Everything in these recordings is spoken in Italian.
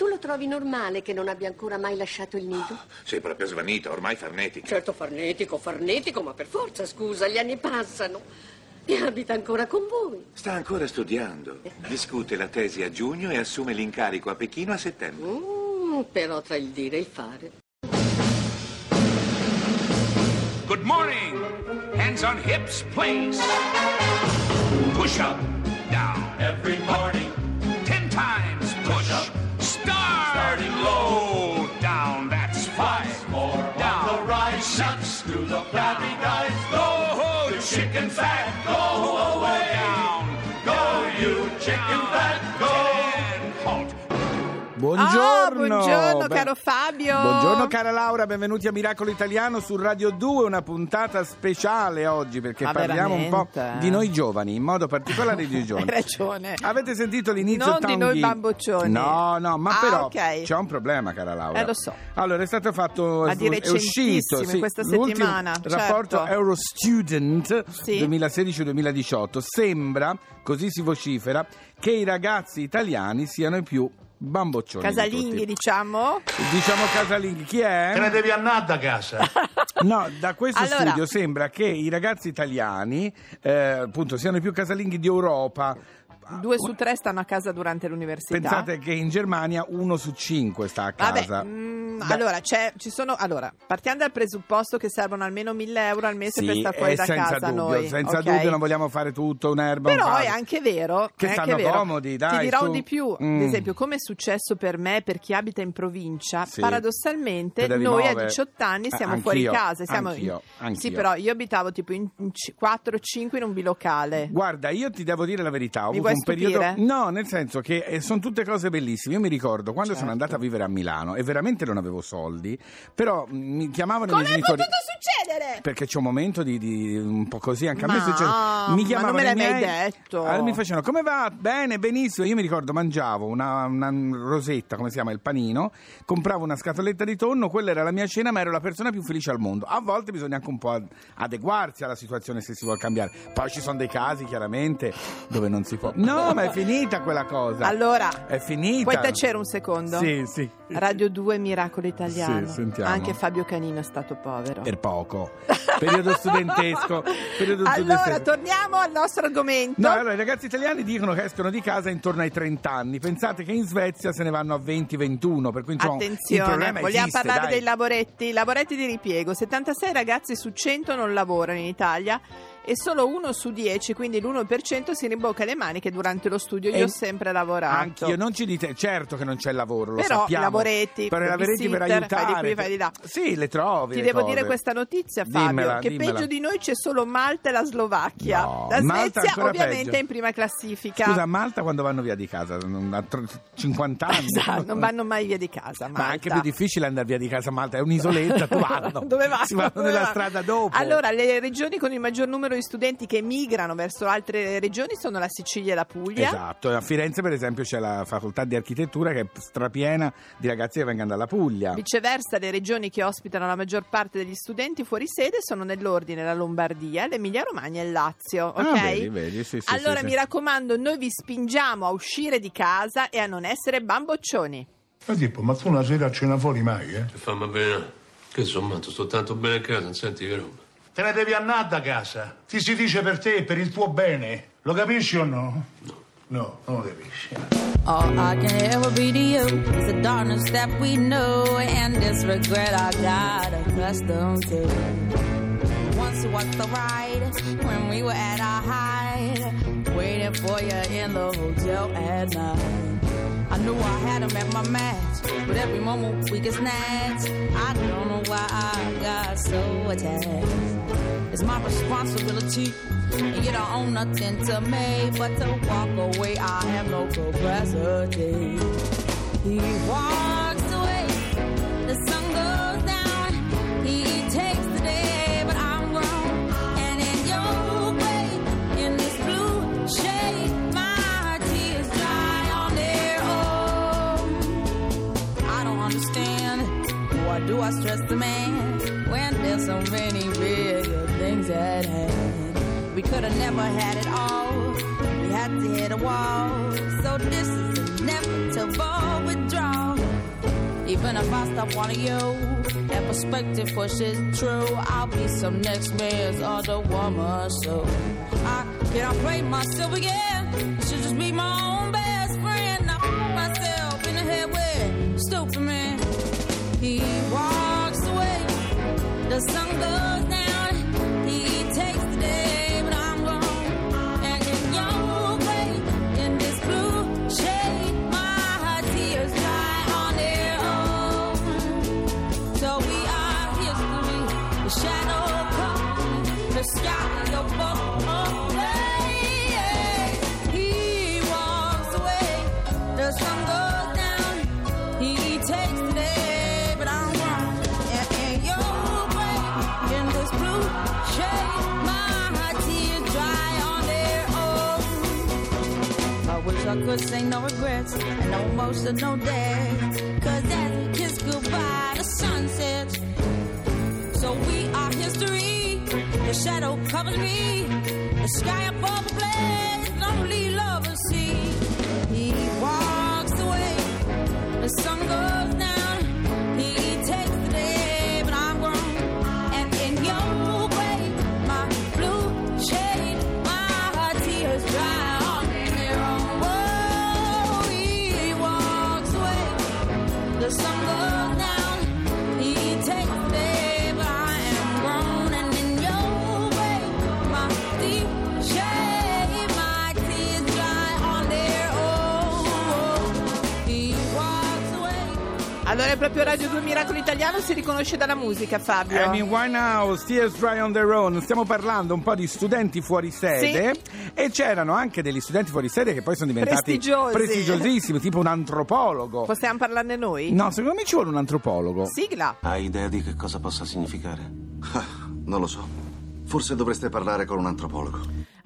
Tu lo trovi normale che non abbia ancora mai lasciato il nido? Sei proprio svanita, ormai farnetica. Certo, farnetico, farnetico, ma per forza, scusa, gli anni passano. E abita ancora con voi. Sta ancora studiando. Discute la tesi a giugno e assume l'incarico a Pechino a settembre. Mm, però tra il dire e il fare. Good morning. Hands on hips, please. Push up, down. Every morning. Buongiorno. Ah, Beh, caro Fabio. Buongiorno cara Laura, benvenuti a Miracolo Italiano su Radio 2, una puntata speciale oggi perché Ma parliamo un po' veramente? di noi giovani, in modo particolare di Hai giovani. ragione. Avete sentito l'inizio Non di noi bamboccioni. No, no, ma Ah, però ok. c'è un problema, cara Laura. Eh, lo so. Allora, è stato fatto di è uscito sì, questa settimana, rapporto certo. Eurostudent Sì. 2016-2018 sembra, così si vocifera, che i ragazzi italiani siano i più bamboccioni di Casalinghi, tutti. diciamo. Diciamo casalinghi, chi è? Te ne devi andare da casa. No, da questo Allora. studio sembra che i ragazzi italiani eh, appunto siano i più casalinghi di Europa. Due su tre stanno a casa durante l'università. Pensate che in Germania uno su cinque sta a Vabbè, casa. mm, Beh, allora, c'è, ci sono, allora, partiamo dal presupposto che servono almeno 1000 euro al mese sì, per stare fuori eh, da senza casa dubbio, noi. senza ok? dubbio non vogliamo fare tutto un'erba un Però palo. è anche vero Che stanno vero. comodi, dai, Ti dirò su. di più, Mm. ad esempio, come è successo per me, per chi abita in provincia, Sì. paradossalmente noi muovere. a 18 anni Eh, siamo anch'io, fuori casa. Siamo anch'io, anch'io. Sì, però io abitavo tipo in 4-5 in un bilocale. Guarda, io ti devo dire la verità, ho Mi avuto vuoi un periodo? No, nel senso che eh, sono tutte cose bellissime. Io mi ricordo quando sono Certo. andata a vivere a Milano e veramente non avevo soldi, però mm, mi chiamavano i Come miei è genitori potuto succedere? perché c'è un momento di, di un po' così anche a me Ma- succede. ma Mi non chiamavano me l'hai i mai miei- detto. Allora mi facevano come va? Bene, benissimo. Io mi ricordo mangiavo una, una rosetta, come si chiama, il panino, compravo una scatoletta di tonno, quella era la mia cena, ma ero la persona più felice al mondo. A volte bisogna anche un po' ad- adeguarsi alla situazione se si vuole cambiare. Poi ci sono dei casi, chiaramente, dove non si può. No, ma è finita quella cosa. Allora, è finita. puoi tacere un secondo? Sì, sì. Radio 2 Miracolo Italiano. Sì, sentiamo. Anche Fabio Canino è stato povero. Per poco. Periodo studentesco. Periodo Allora, studentesco. torniamo al nostro argomento. No, allora i ragazzi italiani dicono che escono di casa intorno ai 30 anni. Pensate che in Svezia se ne vanno a 20-21, per cui insomma, Attenzione, vogliamo esiste, parlare dai. dei lavoretti? Lavoretti di ripiego. 76 ragazzi su 100 non lavorano in Italia e solo uno su 10, quindi l'1% si rimbocca le maniche durante lo studio. Io ho sempre lavorato. Anch'io, non ci dite, certo che non c'è lavoro, lo Però sappiamo. lavoretti, però i lavoretti per babysitter, fai di aiutare. qui, fai di là. Sì, le trovi. Ti le devo cose. dire questa notizia, Fabio, Dimmela, che dimmela. peggio di noi c'è solo Malta e la Slovacchia. No, la Malta Svezia ovviamente peggio. è in prima classifica. Scusa, Malta quando vanno via di casa? A tr- 50 anni? Esatto, non vanno mai via di casa. Ma è anche Malta. più difficile andare via di casa Malta, è un'isoletta, tu vanno. Dove vanno? Si vanno nella strada dopo. Allora, le regioni con il maggior numero di studenti che migrano verso altre regioni sono la Sicilia e la Puglia. Esatto, a Firenze per esempio c'è la facoltà di architettura che è strapiena di ragazzi che vengono dalla Puglia. Viceversa, le regioni che ospitano la maggior parte degli studenti fuori sede sono nell'ordine la Lombardia, l'Emilia Romagna e il Lazio. Ok? Ah, vedi, vedi, sì, sì, allora sì, mi sì. raccomando, noi vi spingiamo a uscire di casa e a non essere bamboccioni. Ma tipo, ma tu una sera a cena fuori mai, eh? Che fammi bene. Che sono matto, sto tanto bene a casa, non senti che roba. Te ne devi andare da casa. Ti si dice per te, per il tuo bene. Lo capisci o no? No. No, non lo capisci. All I can ever be to you is the darkness that we know and this regret I got accustomed to. Once it was the ride when we were at our height, waiting for you in the hotel at night. I knew I had at my match, but every moment we get snatched. I don't know why I got so attached. It's my responsibility, and you don't own nothing to me but to walk away. I have no capacity. He I stress the man when there's so many bigger things at hand? We could have never had it all. We had to hit a wall. So this is inevitable withdrawal. Even if I stop wanting you, that perspective pushes true, I'll be some next man's other woman. So I cannot play myself again. I should just be my own best the sun goes down, he takes the day, but I'm wrong. And in your way, in this blue shade, my tears dry on their own. So we are here to meet the shadow of the sky Could say no regrets and no emotional day. Cause as we kiss goodbye, the sun sets. So we are history. The shadow covers me. The sky above the blaze, lonely lovers see. He walks away. The sun proprio Radio 2 Miracolo Italiano si riconosce dalla musica, Fabio. Amy Winehouse, Tears Dry on Their Own. Stiamo parlando un po' di studenti fuori sede e c'erano anche degli studenti fuori sede che poi sono diventati Prestigiosi. prestigiosissimi, tipo un antropologo. Possiamo parlarne noi? No, secondo me ci vuole un antropologo. Sigla. Hai idea di che cosa possa significare? Ah, non lo so. Forse dovreste parlare con un antropologo.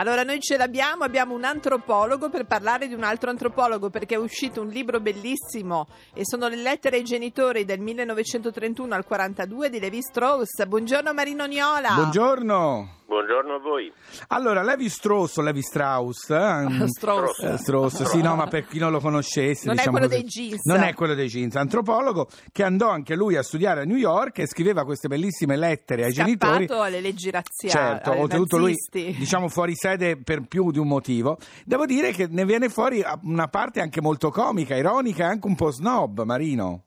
Allora noi ce l'abbiamo, abbiamo un antropologo per parlare di un altro antropologo perché è uscito un libro bellissimo e sono le lettere ai genitori del 1931 al 42 di Levi Strauss. Buongiorno Marino Niola. Buongiorno. Buongiorno a voi. Allora, Levi Strauss Levi Strauss? eh, Strauss. eh, Strauss, sì, no, ma per chi non lo conoscesse, Non è diciamo quello così. dei jeans. Non è quello dei jeans, antropologo che andò anche lui a studiare a New York e scriveva queste bellissime lettere ai genitori. Scappato alle leggi razziali, Certo, oltretutto lui, diciamo, fuori sede per più di un motivo. Devo dire che ne viene fuori una parte anche molto comica, ironica e anche un po' snob, Marino.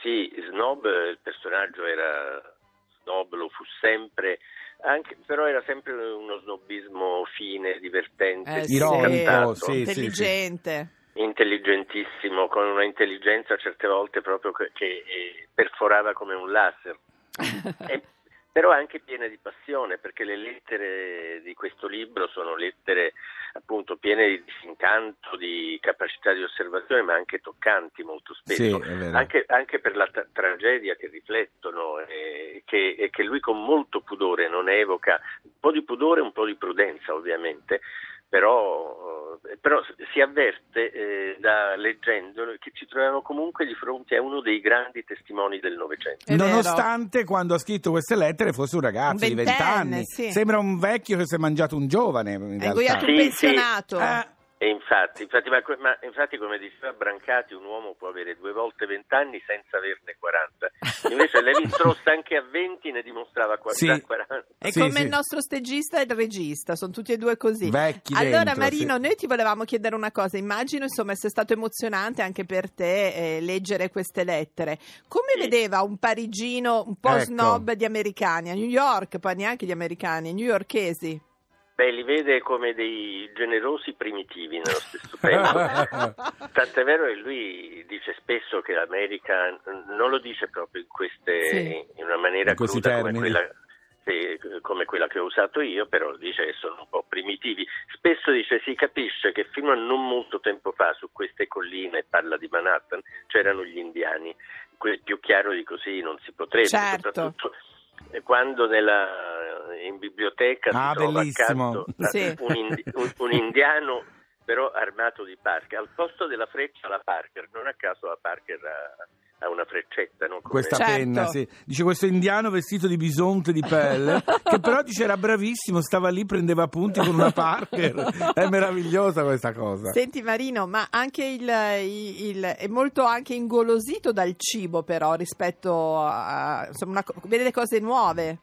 Sì, Snob, il personaggio era snob, lo fu sempre, anche, però era sempre uno snobismo fine, divertente, Eh. Ironico, scantato, sì, sì, sì. intelligente. intelligentissimo, con una intelligenza certe volte proprio che, che, eh, perforava come un laser. E- però anche piene di passione, perché le lettere di questo libro sono lettere appunto piene di disincanto, di capacità di osservazione, ma anche toccanti molto spesso, Sì, è anche, anche per la tra- tragedia che riflettono e che, e che lui con molto pudore non evoca, un po' di pudore e un po' di prudenza ovviamente, però, eh, però si avverte eh, da leggendolo che ci troviamo comunque di fronte a uno dei grandi testimoni del Novecento. È vero. Nonostante quando ha scritto queste lettere fosse un ragazzo Un di vent'anni. sì. Sembra un vecchio che si è mangiato un giovane. In Hai realtà. Sì, sì. pensionato. Eh, E infatti, infatti, ma, ma infatti, come diceva Brancati, un uomo può avere due volte vent'anni senza averne 40. Invece Levi Strauss anche a 20 ne dimostrava qua- Sì. già 40. È Sì, come sì. il nostro stagista e il regista, sono tutti e due così. Vecchi allora, dentro, Marino, sì. noi ti volevamo chiedere una cosa. Immagino, insomma, sia stato emozionante anche per te eh, leggere queste lettere. Come Sì. vedeva un parigino un po' Ecco. snob di americani a New York, poi neanche gli americani, newyorkesi? Beh, li vede come dei generosi primitivi nello stesso tempo. Tant'è vero che lui dice spesso che l'America, non lo dice proprio in, queste, Sì. in una maniera In cruda come quella, sì, come quella che ho usato io, però dice che sono un po' primitivi. Spesso dice si capisce che fino a non molto tempo fa su queste colline, parla di Manhattan, c'erano gli indiani. Più chiaro di così non si potrebbe, Certo. soprattutto quando nella- in biblioteca Ah, si trova bellissimo. accanto Sì. un, indi- un- un indiano però armato di Parker. Al posto della freccia la Parker, non a caso la Parker ha, ha una freccetta, no? Come- Questa Certo. penna, sì. Dice questo indiano vestito di bisonte di pelle, che però dice era bravissimo, stava lì, prendeva appunti con una Parker. È meravigliosa questa cosa. Senti Marino, ma anche il, il- il- è molto anche ingolosito dal cibo però rispetto a insomma, una vede le cose nuove.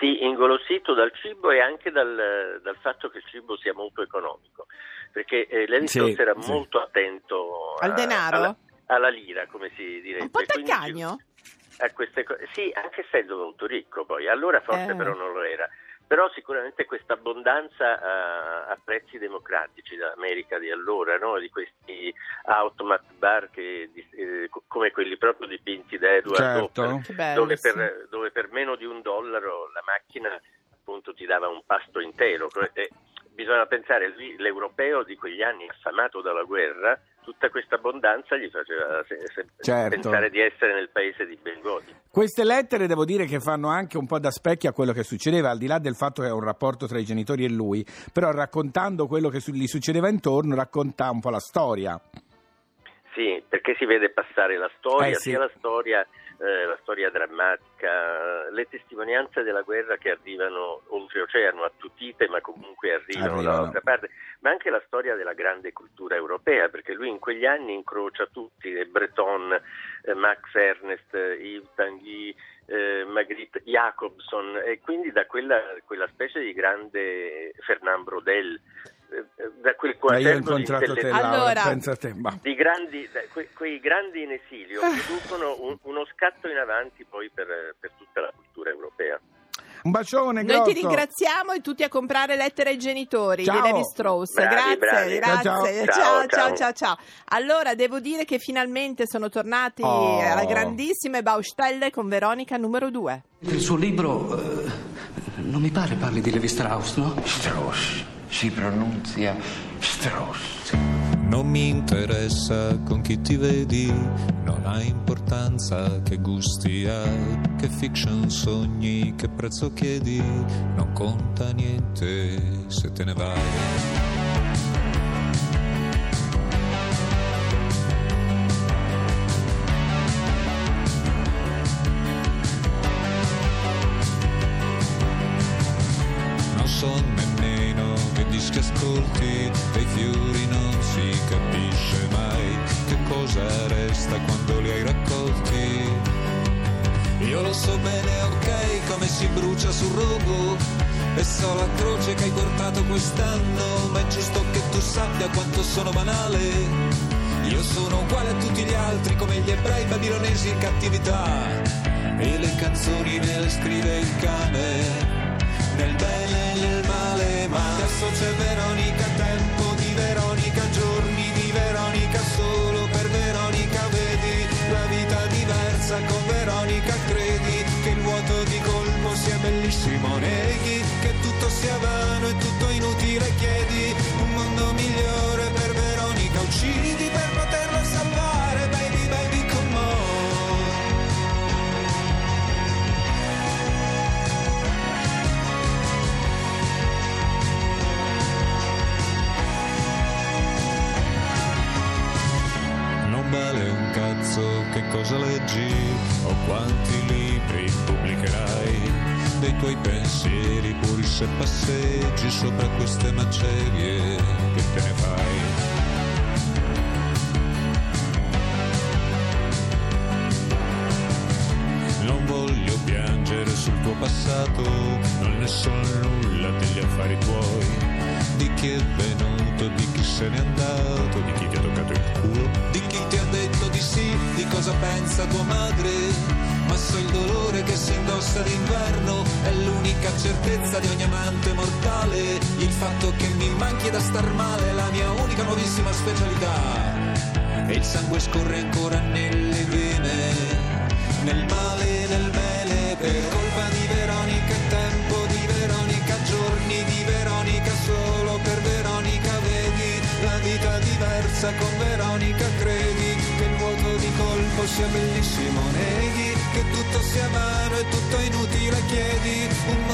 Sì, ingolosito dal cibo e anche dal, dal fatto che il cibo sia molto economico, perché eh, Levi era sì. molto attento Al a- denaro? alla, alla lira, come si direbbe. Un po' taccagno? A queste cose. Sì, anche essendo molto ricco poi, allora forse Eh. però non lo era. Però sicuramente questa abbondanza a, a prezzi democratici dell'America di allora, no? di questi automat bar che, di- eh, co- come quelli proprio dipinti da Edward Certo. Hopper, bello, dove, sì. per, dove per meno di un dollaro la macchina appunto ti dava un pasto intero. E bisogna pensare, lui, l'europeo di quegli anni affamato dalla guerra, tutta questa abbondanza gli faceva se- se- Certo. pensare di essere nel paese di Bengodi. Queste lettere devo dire che fanno anche un po' da specchio a quello che succedeva, al di là del fatto che è un rapporto tra i genitori e lui, però raccontando quello che gli succedeva intorno racconta un po' la storia. Sì, perché si vede passare la storia, Eh, sì. sia la storia, eh, la storia drammatica, le testimonianze della guerra che arrivano oltreoceano, attutite, ma comunque arrivano, dall'altra parte, ma anche la storia della grande cultura europea, perché lui in quegli anni incrocia tutti, eh, Breton, eh, Max Ernst, eh, Yves Tanguy, eh, Magritte Jacobson, e quindi da quella, quella specie di grande Fernand Brodel, da quel quaderno di incontrato te, Laura, Allora- te. ma- di grandi, que- quei grandi in esilio producono un- uno scatto in avanti poi per, per tutta la cultura europea. Un bacione, Noi grosso. ti ringraziamo e tutti a comprare lettere ai genitori Ciao. di Levi Strauss. Bravi, grazie, bravi. grazie. Ciao, Ciao, ciao. ciao, ciao, ciao. Allora, devo dire che finalmente sono tornati Oh. alla grandissima Baustelle con Veronica numero 2. Il suo libro eh, non mi pare parli di Levi Strauss, no? Strauss, si pronunzia Strauss. Non mi interessa con chi ti vedi, non ha importanza che gusti hai, che fiction sogni, che prezzo chiedi, non conta niente se te ne vai. Si brucia sul rogo e so la croce che hai portato quest'anno, ma è giusto che tu sappia quanto sono banale. Io sono uguale a tutti gli altri, come gli ebrei babilonesi in cattività. E le canzoni me le scrive il cane nel bene e nel male, ma adesso c'è Veronica, tempo di Veronica, bellissimo, neghi tuoi pensieri puri se passeggi sopra queste macerie che te ne fai. Non voglio piangere sul tuo passato, non ne so nulla degli affari tuoi, di chi è venuto, di chi se n'è andato, di chi ti ha toccato il culo, di chi ti ha detto di sì, di cosa pensa tua madre. Ma so il dolore che si indossa d'inverno, certezza di ogni amante mortale, il fatto che mi manchi da star male, la mia unica nuovissima specialità. E il sangue scorre ancora nelle vene, nel male nel bene, per colpa di Veronica, tempo di Veronica, giorni di Veronica, solo per Veronica vedi la vita diversa con Veronica, credi che il vuoto di colpo sia bellissimo, neghi che tutto sia vano e tutto inutile, chiedi un